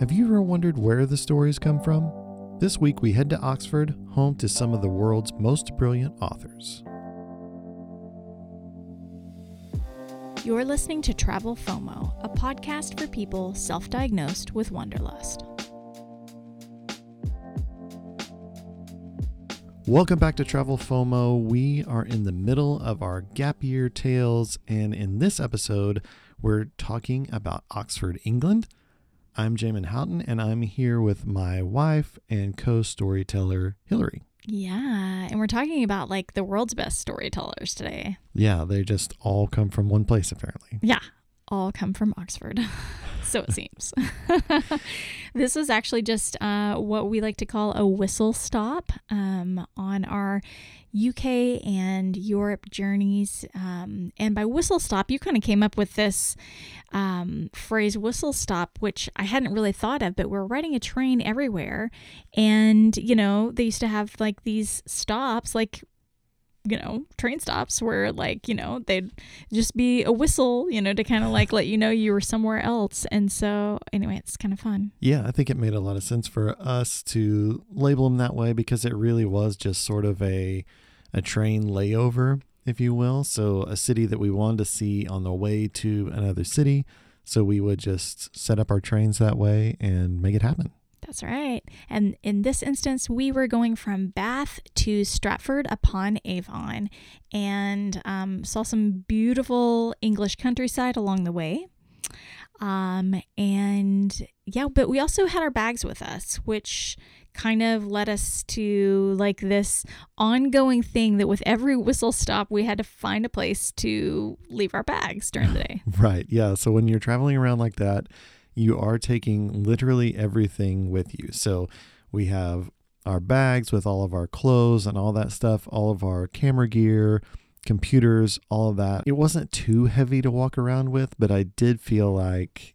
Have you ever wondered where the stories come from? This week we head to Oxford, home to some of the world's most brilliant authors. You're listening to Travel FOMO, a podcast for people self diagnosed with Wanderlust. Welcome back to Travel FOMO. We are in the middle of our gap year tales, and in this episode, we're talking about Oxford, England. I'm Jamin Houghton, and I'm here with my wife and co storyteller, Hilarie. Yeah, and we're talking about like the world's best storytellers today. Yeah, they just all come from one place, apparently. Yeah, all come from Oxford. so it seems. this was actually just uh, what we like to call a whistle stop um, on our UK and Europe journeys. Um, and by whistle stop, you kind of came up with this um, phrase whistle stop, which I hadn't really thought of, but we're riding a train everywhere. And, you know, they used to have like these stops, like you know, train stops where like, you know, they'd just be a whistle, you know, to kind of like let you know you were somewhere else. And so anyway, it's kind of fun. Yeah, I think it made a lot of sense for us to label them that way because it really was just sort of a a train layover, if you will. So a city that we wanted to see on the way to another city. So we would just set up our trains that way and make it happen. That's right. And in this instance, we were going from Bath to Stratford upon Avon and um, saw some beautiful English countryside along the way. Um, and yeah, but we also had our bags with us, which kind of led us to like this ongoing thing that with every whistle stop, we had to find a place to leave our bags during the day. right. Yeah. So when you're traveling around like that, you are taking literally everything with you. So we have our bags with all of our clothes and all that stuff, all of our camera gear, computers, all of that. It wasn't too heavy to walk around with, but I did feel like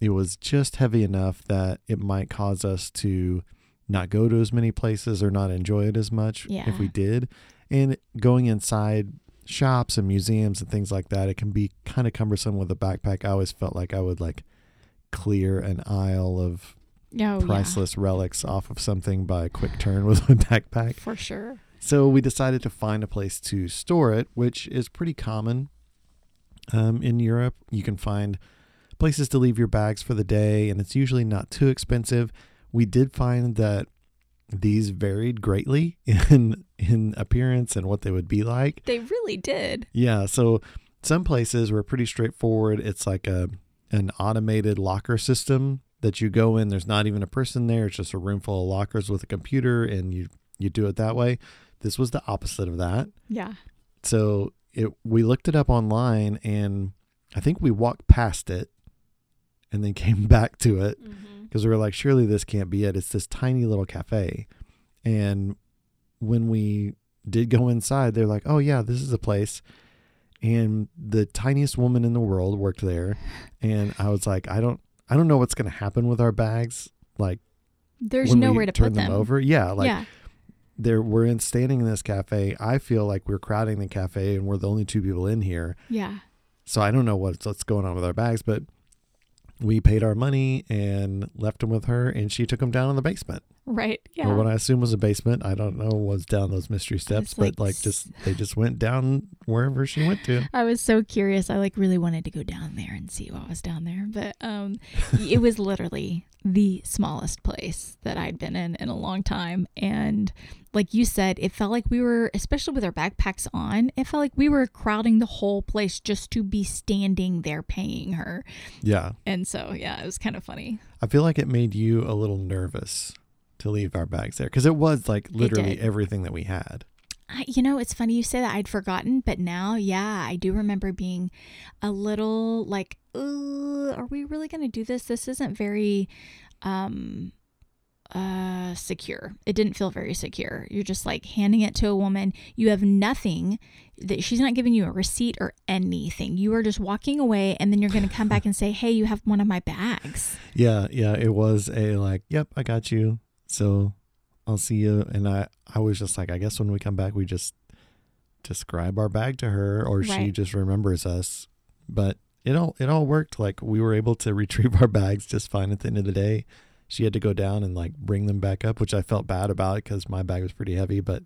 it was just heavy enough that it might cause us to not go to as many places or not enjoy it as much Yeah. if we did. And going inside shops and museums and things like that, it can be kind of cumbersome with a backpack. I always felt like I would like clear an aisle of Oh, priceless relics off of something by a quick turn with a backpack. for sure. So we decided to find a place to store it, which is pretty common um, in Europe. You can find places to leave your bags for the day, and it's usually not too expensive. We did find that these varied greatly in in appearance and what they would be like. They really did. Yeah, so some places were pretty straightforward. It's like a an automated locker system that you go in. There's not even a person there. It's just a room full of lockers with a computer, and you you do it that way. This was the opposite of that. Yeah. So it we looked it up online, and I think we walked past it, and then came back to it mm-hmm. because we were like, surely this can't be it. It's this tiny little cafe, and when we did go inside, they're like, oh yeah, this is a place. And the tiniest woman in the world worked there, and I was like, I don't, I don't know what's gonna happen with our bags. Like There's nowhere to turn put them. over. Yeah, like yeah. there we're in standing in this cafe. I feel like we're crowding the cafe, and we're the only two people in here. Yeah. So I don't know what's what's going on with our bags, but we paid our money and left them with her, and she took them down in the basement, Right. Yeah. or what I assume was a basement. I don't know what's down those mystery steps, but like like just they just went down wherever she went to. I was so curious. I like really wanted to go down there and see what was down there, but um, it was literally the smallest place that I'd been in in a long time. And like you said, it felt like we were, especially with our backpacks on, it felt like we were crowding the whole place just to be standing there paying her. Yeah, And so, yeah, it was kind of funny. I feel like it made you a little nervous to leave our bags there because it was like literally everything that we had. I, you know, it's funny you say that. I'd forgotten, but now, yeah, I do remember being a little like, "Uh, are we really going to do this? This isn't very um uh secure. It didn't feel very secure. You're just like handing it to a woman. You have nothing that she's not giving you a receipt or anything. You are just walking away and then you're going to come back and say, "Hey, you have one of my bags." Yeah, yeah, it was a like, yep, I got you. So I'll see you. And I, I was just like, I guess when we come back, we just describe our bag to her, or she just remembers us. But it all it all worked. Like we were able to retrieve our bags just fine at the end of the day. She had to go down and like bring them back up, which I felt bad about because my bag was pretty heavy. But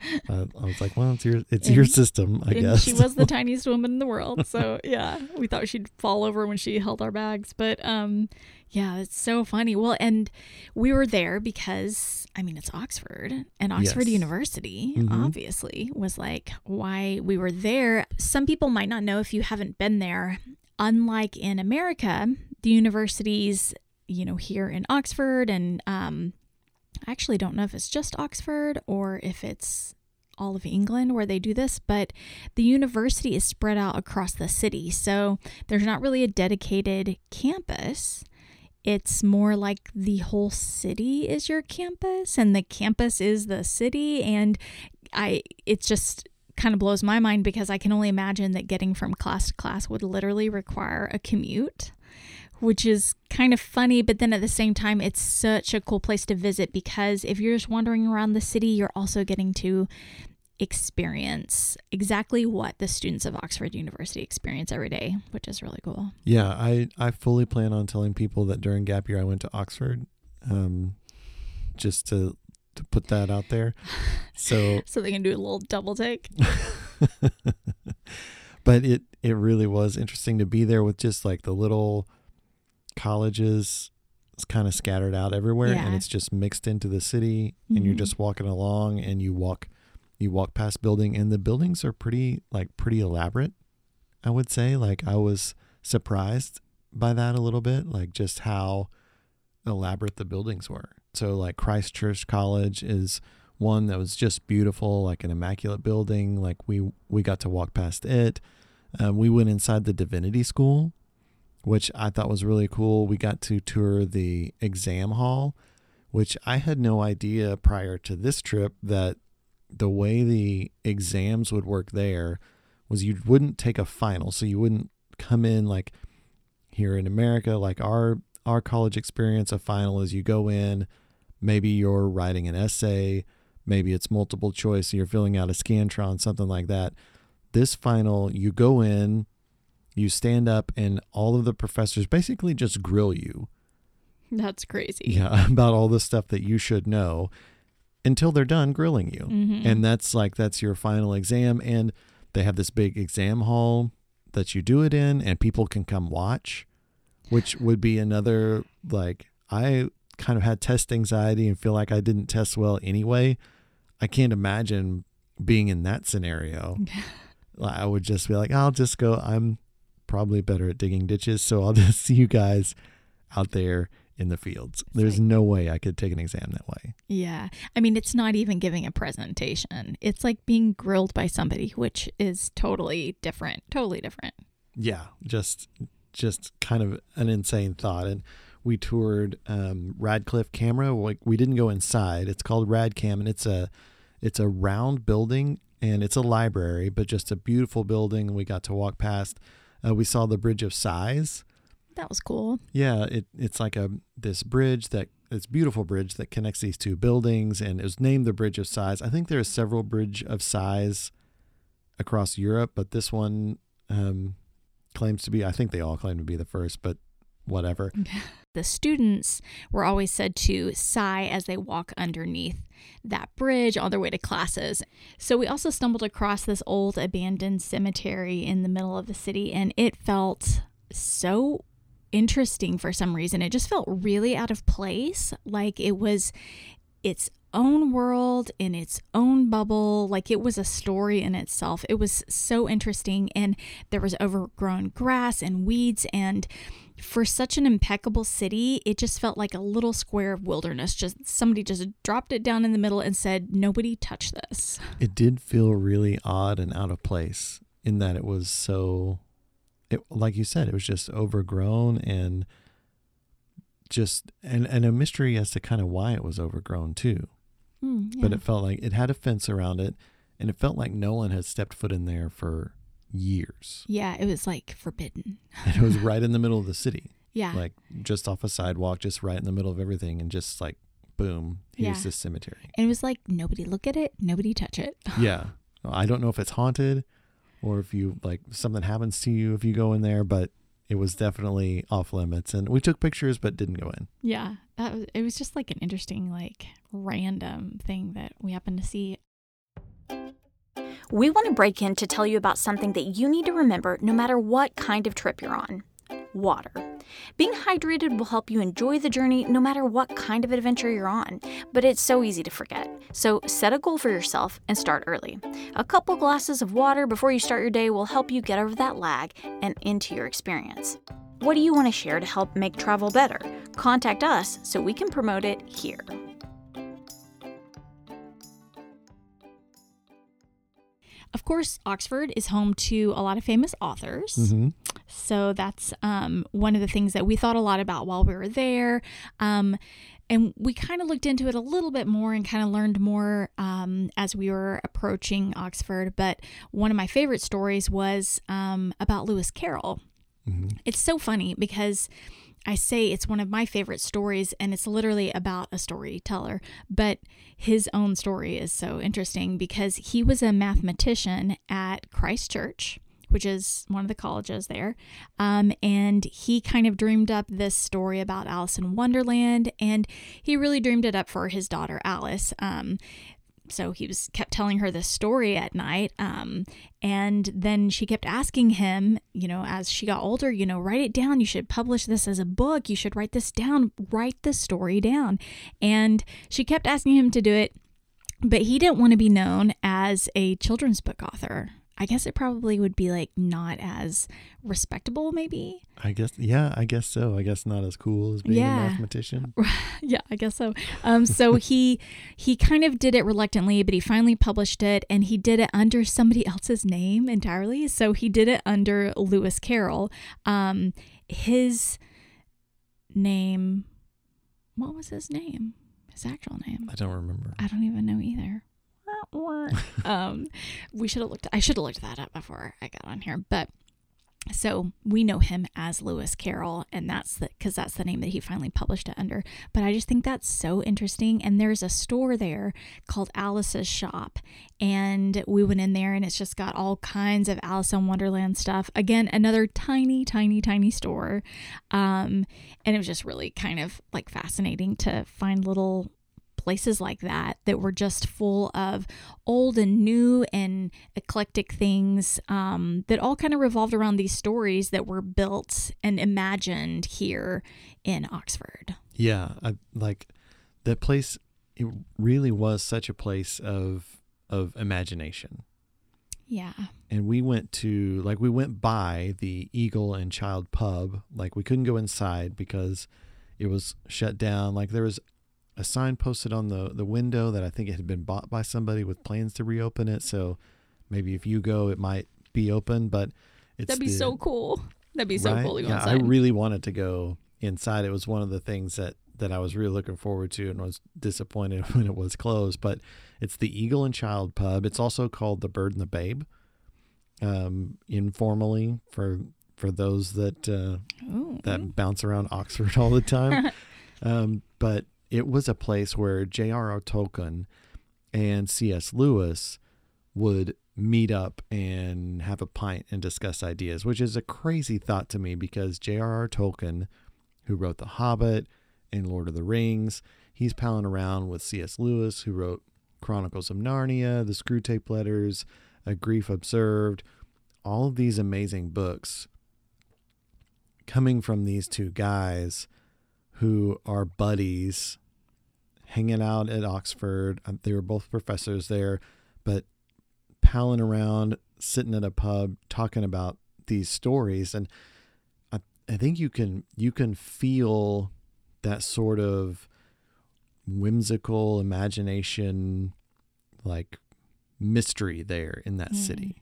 uh, I was like, well, it's your it's your system, I and guess. she was the tiniest woman in the world. So yeah, we thought she'd fall over when she held our bags. But um, yeah, it's so funny. Well, and we were there because I mean it's Oxford and Oxford Yes. University Mhm. obviously was like why we were there. Some people might not know if you haven't been there. Unlike in America, the universities, you know, here in Oxford and um, I actually don't know if it's just Oxford or if it's all of England where they do this, but the university is spread out across the city. So there's not really a dedicated campus. It's more like the whole city is your campus and the campus is the city and I it just kind of blows my mind because I can only imagine that getting from class to class would literally require a commute which is kind of funny, but then at the same time, it's such a cool place to visit because if you're just wandering around the city, you're also getting to experience exactly what the students of Oxford University experience every day, which is really cool. Yeah, I I fully plan on telling people that during gap year I went to Oxford, um, just to to put that out there. So, So they can do a little double take. but it it really was interesting to be there with just like the little colleges it's kind of scattered out everywhere and it's just mixed into the city and you're Mhm. just walking along and you walk you walk past building and the buildings are pretty like pretty elaborate i would say. Like i was surprised by that a little bit like just how elaborate the buildings were. So like Christ Church college is one that was just beautiful like an immaculate building like we we got to walk past it. Um, we went inside the divinity school which i thought was really cool. We got to tour the exam hall which i had no idea prior to this trip that the way the exams would work there was you wouldn't take a final. So you wouldn't come in like here in america like our our college experience a final is you go in maybe you're writing an essay maybe it's multiple choice you're filling out a scantron something like that. This final you go in you stand up and all of the professors basically just grill you. That's crazy. yeah about all the stuff that you should know until they're done grilling you. Mhm. and that's like that's your final exam and they have this big exam hall that you do it in and people can come watch which would be another like i kind of had test anxiety and feel like i didn't test well anyway. I can't imagine being in that scenario. I would just be like i'll just go i'm probably better at digging ditches so i'll just see you guys out there in the fields there's like- no way i could take an exam that way Yeah. I mean, it's not even giving a presentation. It's like being grilled by somebody, which is totally different. Totally different. yeah just just kind of an insane thought and we toured um, radcliffe camera like we didn't go inside it's called radcam and it's a it's a round building and it's a library but just a beautiful building we got to walk past uh, we saw the bridge of sighs That was cool. yeah it, it's like a this bridge that it's beautiful bridge that connects these two buildings and it was named the bridge of sighs i think there are several bridge of sighs across europe but this one um, claims to be i think they all claim to be the first but whatever The students were always said to sigh as they walk underneath that bridge on their way to classes. So we also stumbled across this old abandoned cemetery in the middle of the city, and it felt so interesting for some reason. It just felt really out of place. Like it was its own world in its own bubble like it was a story in itself it was so interesting and there was overgrown grass and weeds and for such an impeccable city it just felt like a little square of wilderness. Just somebody just dropped it down in the middle and said nobody touch this. It did feel really odd and out of place in that it was so it like you said it was just overgrown and just and, and a mystery as to kind of why it was overgrown too. Hmm, but it felt like it had a fence around it and it felt like no one had stepped foot in there for years yeah it was like forbidden and it was right in the middle of the city yeah like just off a sidewalk just right in the middle of everything and just like boom here's Yeah. this cemetery and it was like nobody look at it nobody touch it yeah i don't know if it's haunted or if you like something happens to you if you go in there, but it was definitely off limits. And we took pictures, but didn't go in. Yeah, that was, it was just like an interesting, like random thing that we happened to see. We want to break in to tell you about something that you need to remember no matter what kind of trip you're on water. Being hydrated will help you enjoy the journey no matter what kind of adventure you're on, but it's so easy to forget. So set a goal for yourself and start early. A couple glasses of water before you start your day will help you get over that lag and into your experience. What do you want to share to help make travel better? Contact us so we can promote it here. Of course, Oxford is home to a lot of famous authors. Mm-hmm. So that's um, one of the things that we thought a lot about while we were there. Um, and we kind of looked into it a little bit more and kind of learned more um, as we were approaching Oxford. But one of my favorite stories was um, about Lewis Carroll. Mm-hmm. It's so funny because I say it's one of my favorite stories, and it's literally about a storyteller. But his own story is so interesting because he was a mathematician at Christ Church, which is one of the colleges there. Um, and he kind of dreamed up this story about Alice in Wonderland, and he really dreamed it up for his daughter Alice. Um, so he was kept telling her this story at night um, and then she kept asking him you know as she got older you know write it down. You should publish this as a book. You should write this down. Write the story down. And she kept asking him to do it but he didn't want to be known as a children's book author I guess it probably would be like not as respectable, maybe. I guess, yeah, I guess so. I guess not as cool as being Yeah. a mathematician. yeah, I guess so. Um, so he he kind of did it reluctantly, but he finally published it, and he did it under somebody else's name entirely. So he did it under Lewis Carroll. Um, his name, what was his name? His actual name? I don't remember. I don't even know either. um, we should have looked. I should have looked that up before I got on here, but. So we know him as Lewis Carroll, and that's the because that's the name that he finally published it under. But I just think that's so interesting. And there's a store there called Alice's Shop, and we went in there, and it's just got all kinds of Alice in Wonderland stuff. Again, another tiny, tiny, tiny store, um, and it was just really kind of like fascinating to find little places like that that were just full of old and new and eclectic things um, that all kind of revolved around these stories that were built and imagined here in Oxford. Yeah, I like that place. It really was such a place of of imagination. Yeah. And we went to like we went by the Eagle and Child pub. Like we couldn't go inside because it was shut down. Like there was a sign posted on the the window that I think it had been bought by somebody with plans to reopen it. So maybe if you go, it might be open. But it's That'd be the- so cool. That'd be so right? cool yeah, I really wanted to go inside. It was one of the things that that I was really looking forward to and was disappointed when it was closed. But it's the Eagle and Child Pub. It's also called the Bird and the Babe, um, informally for for those that uh, Ooh. that bounce around Oxford all the time. um, but it was a place where J.R.R. Tolkien and C.S. Lewis would meet up and have a pint and discuss ideas, which is a crazy thought to me because J.R.R. Tolkien, who wrote The Hobbit and Lord of the Rings, he's palling around with C.S. Lewis, who wrote Chronicles of Narnia, The Screwtape Letters, A Grief Observed, all of these amazing books coming from these two guys who are buddies hanging out at Oxford. Um, They were both professors there, but palling around, sitting at a pub, talking about these stories. And I, I think you can you can feel that sort of whimsical imagination, like mystery there in that Mm. city,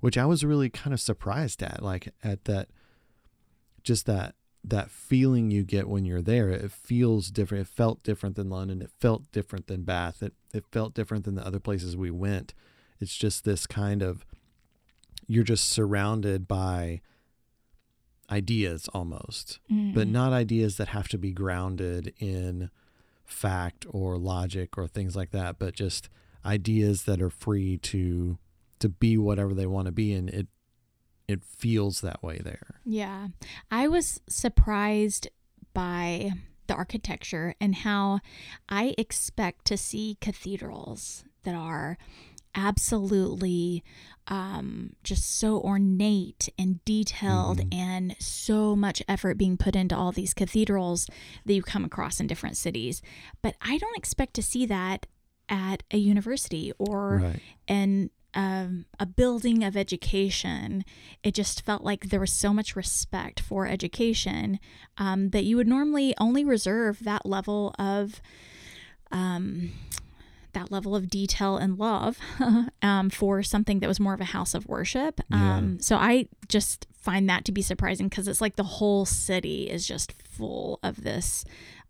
which I was really kind of surprised at, like at that, just that that feeling you get when you're there. It feels different. It felt different than London. It felt different than Bath. It it felt different than the other places we went. It's just this kind of you're just surrounded by ideas almost, but Mm. not ideas that have to be grounded in fact or logic or things like that, but just ideas that are free to to be whatever they want to be and it it feels that way there Yeah. I was surprised by the architecture and how I expect to see cathedrals that are absolutely um, just so ornate and detailed Mhm. and so much effort being put into all these cathedrals that you come across in different cities. But I don't expect to see that at a university or right and um, a building of education. It just felt like there was so much respect for education um, that you would normally only reserve that level of um, that level of detail and love um, for something that was more of a house of worship. Yeah. Um, so I just find that to be surprising because it's like the whole city is just full of this.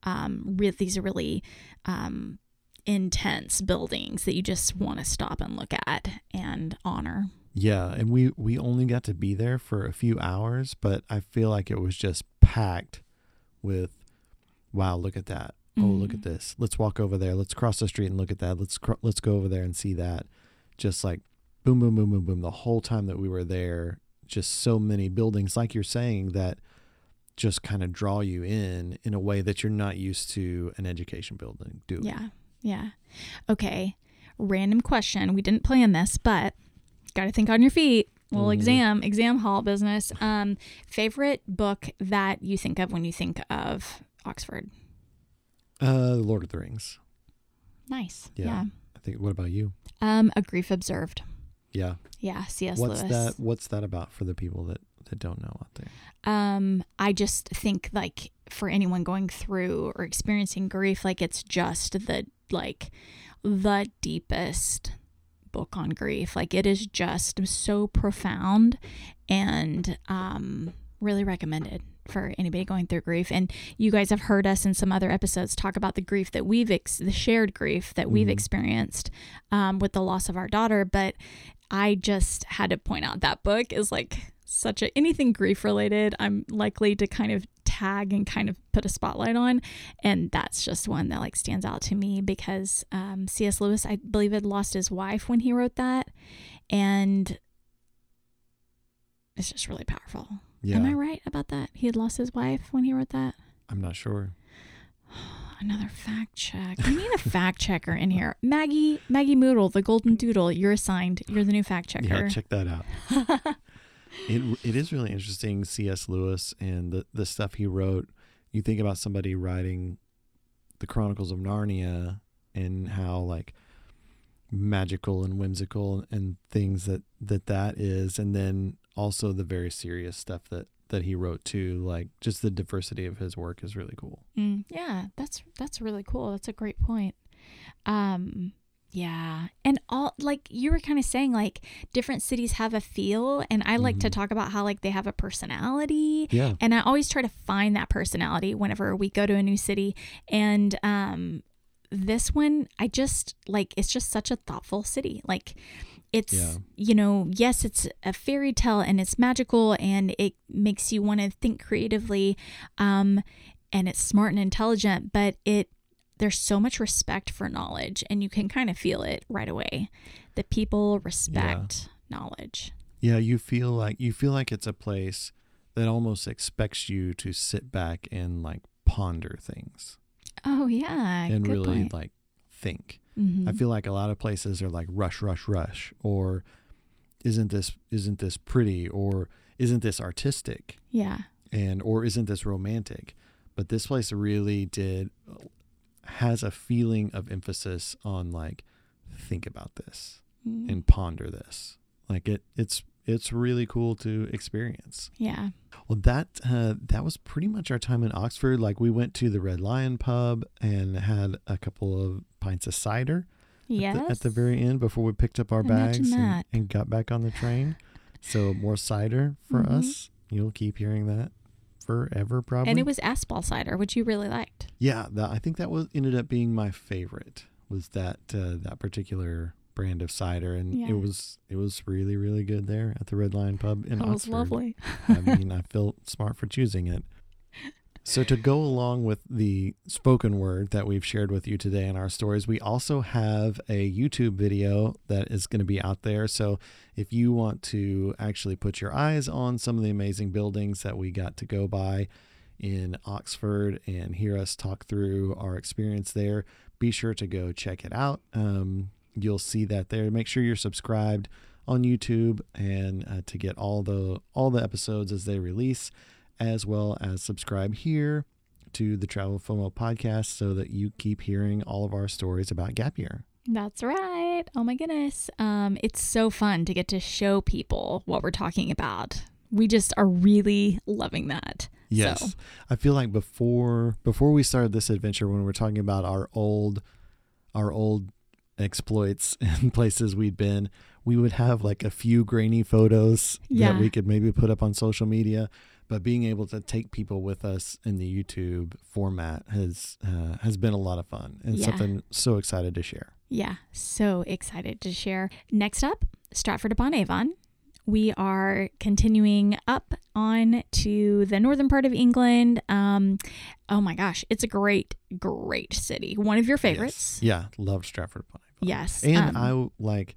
Um, re- these really um, intense buildings that you just want to stop and look at and honor. Yeah, and we we only got to be there for a few hours, but I feel like it was just packed with wow, look at that. Oh, look Mm. at this. Let's walk over there. Let's cross the street and look at that. Let's cr- let's go over there and see that. Just like boom boom boom boom boom the whole time that we were there, just so many buildings like you're saying that just kind of draw you in in a way that you're not used to an education building doing. Yeah. Yeah. Okay. Random question. We didn't plan this, but got to think on your feet. Little Mhm. exam, exam hall business. Um, favorite book that you think of when you think of Oxford? Uh Lord of the Rings. Nice. Yeah. Yeah. I think what about you? Um, A Grief Observed. Yeah. Yeah. C.S. what's Lewis. that what's that about for the people that that don't know out there um i just think like for anyone going through or experiencing grief like it's just the like the deepest book on grief. Like it is just so profound and um really recommended for anybody going through grief. And you guys have heard us in some other episodes talk about the grief that we've ex- the shared grief that we've Mhm. experienced um, with the loss of our daughter. But i just had to point out that book is like such a anything grief related i'm likely to kind of tag and kind of put a spotlight on. And that's just one that like stands out to me because um, cs lewis i believe had lost his wife when he wrote that. And it's just really powerful. Yeah. Am i right about that? He had lost his wife when he wrote that? I'm not sure. Another fact check. I need a fact checker in here. Maggie maggie moodle the golden doodle you're assigned. You're the new fact checker. yeah check that out it, it is really interesting cs lewis and the, the stuff he wrote you think about somebody writing the chronicles of narnia and how like magical and whimsical and things that that that is and then also the very serious stuff that that he wrote too like just the diversity of his work is really cool Mm, yeah, that's that's really cool. That's a great point. Um, yeah, and all like you were kind of saying, like different cities have a feel, and I like to Mhm. talk about how like they have a personality, yeah and I always try to find that personality whenever we go to a new city. And um, this one, I just like it's just such a thoughtful city. Like it's Yeah. you know, yes, it's a fairy tale and it's magical and it makes you want to think creatively. Um, and it's smart and intelligent, but it there's so much respect for knowledge and you can kind of feel it right away. That people respect knowledge. Yeah, you feel like you feel like it's a place that almost expects you to sit back and like ponder things Oh yeah. and really point. like think. Mhm. I feel like a lot of places are like rush, rush, rush, or isn't this isn't this pretty, or isn't this artistic, yeah. and or isn't this romantic? But this place really did has a feeling of emphasis on like think about this Mm. and ponder this. Like it, it's it's really cool to experience. yeah. Well, that uh, that was pretty much our time in Oxford. Like we went to the Red Lion pub and had a couple of pints of cider Yes. at, the, at the very end before we picked up our Imagine bags and, and got back on the train. So more cider for Mhm. us. You'll keep hearing that forever, probably. and it was Aspall cider, which you really liked. yeah. That, I think that was ended up being my favorite. Was that uh, that particular brand of cider, and Yeah. it was it was really really good there at the Red Lion pub in Austin. that was lovely. I mean, I felt smart for choosing it. So, to go along with the spoken word that we've shared with you today in our stories, we also have a YouTube video that is going to be out there. So, if you want to actually put your eyes on some of the amazing buildings that we got to go by in Oxford and hear us talk through our experience there, be sure to go check it out. Um, you'll see that there. Make sure you're subscribed on YouTube and uh, to get all the all the episodes as they release as well as subscribe here to the Travel FOMO podcast so that you keep hearing all of our stories about gap year. That's right. Oh my goodness. Um, it's so fun to get to show people what we're talking about. We just are really loving that. Yes. So, I feel like before before we started this adventure when we were talking about our old our old exploits and places we'd been, we would have like a few grainy photos Yeah. that we could maybe put up on social media. But being able to take people with us in the YouTube format has uh, has been a lot of fun and Yeah. something so excited to share. yeah, so excited to share. Next up, Stratford upon Avon. We are continuing up on to the northern part of England. Um, oh my gosh, it's a great, great city. One of your favorites. Yes. Yeah, loved Stratford upon Avon. Yes. And um, I like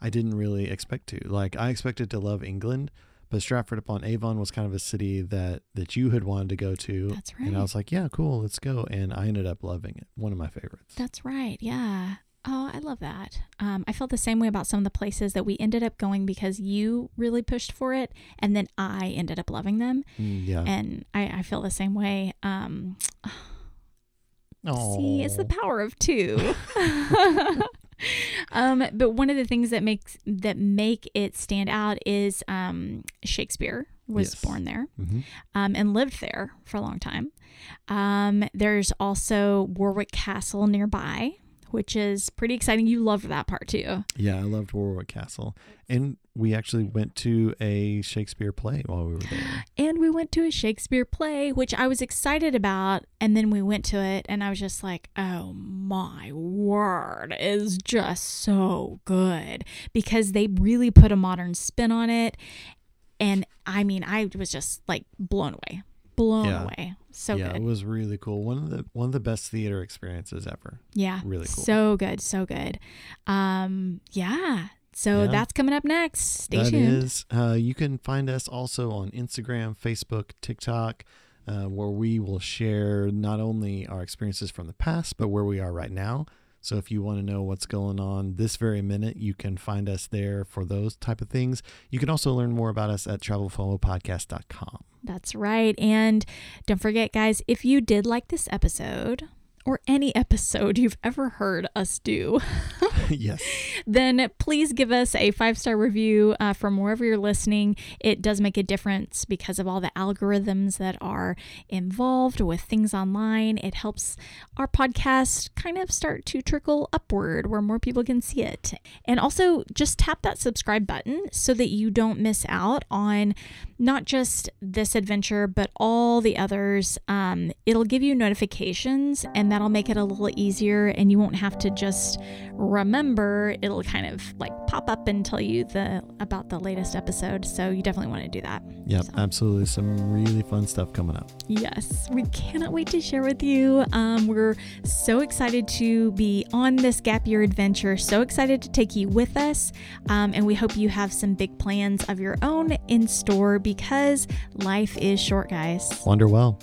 I didn't really expect to. Like I expected to love England, but Stratford upon Avon was kind of a city that that you had wanted to go to. That's right. And I was like, yeah, cool, let's go. And I ended up loving it. One of my favorites. That's right. Yeah. Oh, I love that. Um, I felt the same way about some of the places that we ended up going because you really pushed for it, and then I ended up loving them. Mm, yeah. And I, I feel the same way. Um, Oh. See, it's the power of two. um, but one of the things that makes that make it stand out is um, Shakespeare was Yes. born there hmm um, and lived there for a long time. Um, there's also Warwick Castle nearby, which is pretty exciting. You loved that part too. Yeah, I loved Warwick Castle. And we actually went to a Shakespeare play while we were there. And we went to a Shakespeare play, which I was excited about. And then we went to it, and I was just like, oh my word, is just so good because they really put a modern spin on it. And I mean, I was just like blown away, blown Yeah. away. So yeah, it was really cool. One of the one of the best theater experiences ever. Yeah. really cool. So good. So good. Um, yeah. So Yeah. that's coming up next. Stay That tuned. is, uh, you can find us also on Instagram, Facebook, TikTok, uh, where we will share not only our experiences from the past, but where we are right now. So if you want to know what's going on this very minute, you can find us there for those type of things. You can also learn more about us at travelfomopodcast.com. That's right. And don't forget, guys, if you did like this episode or any episode you've ever heard us do, yes. then please give us a five star review uh, from wherever you're listening. It does make a difference because of all the algorithms that are involved with things online. It helps our podcast kind of start to trickle upward where more people can see it. And also, just tap that subscribe button so that you don't miss out on not just this adventure, but all the others. Um, it'll give you notifications, and that'll make it a little easier, and you won't have to just remember. It'll kind of like pop up and tell you the about the latest episode. So you definitely want to do that. Yep, So- absolutely. Some really fun stuff coming up. Yes, we cannot wait to share with you. Um, we're so excited to be on this gap year adventure. So excited to take you with us. Um, and we hope you have some big plans of your own in store because life is short, guys. Wonder well.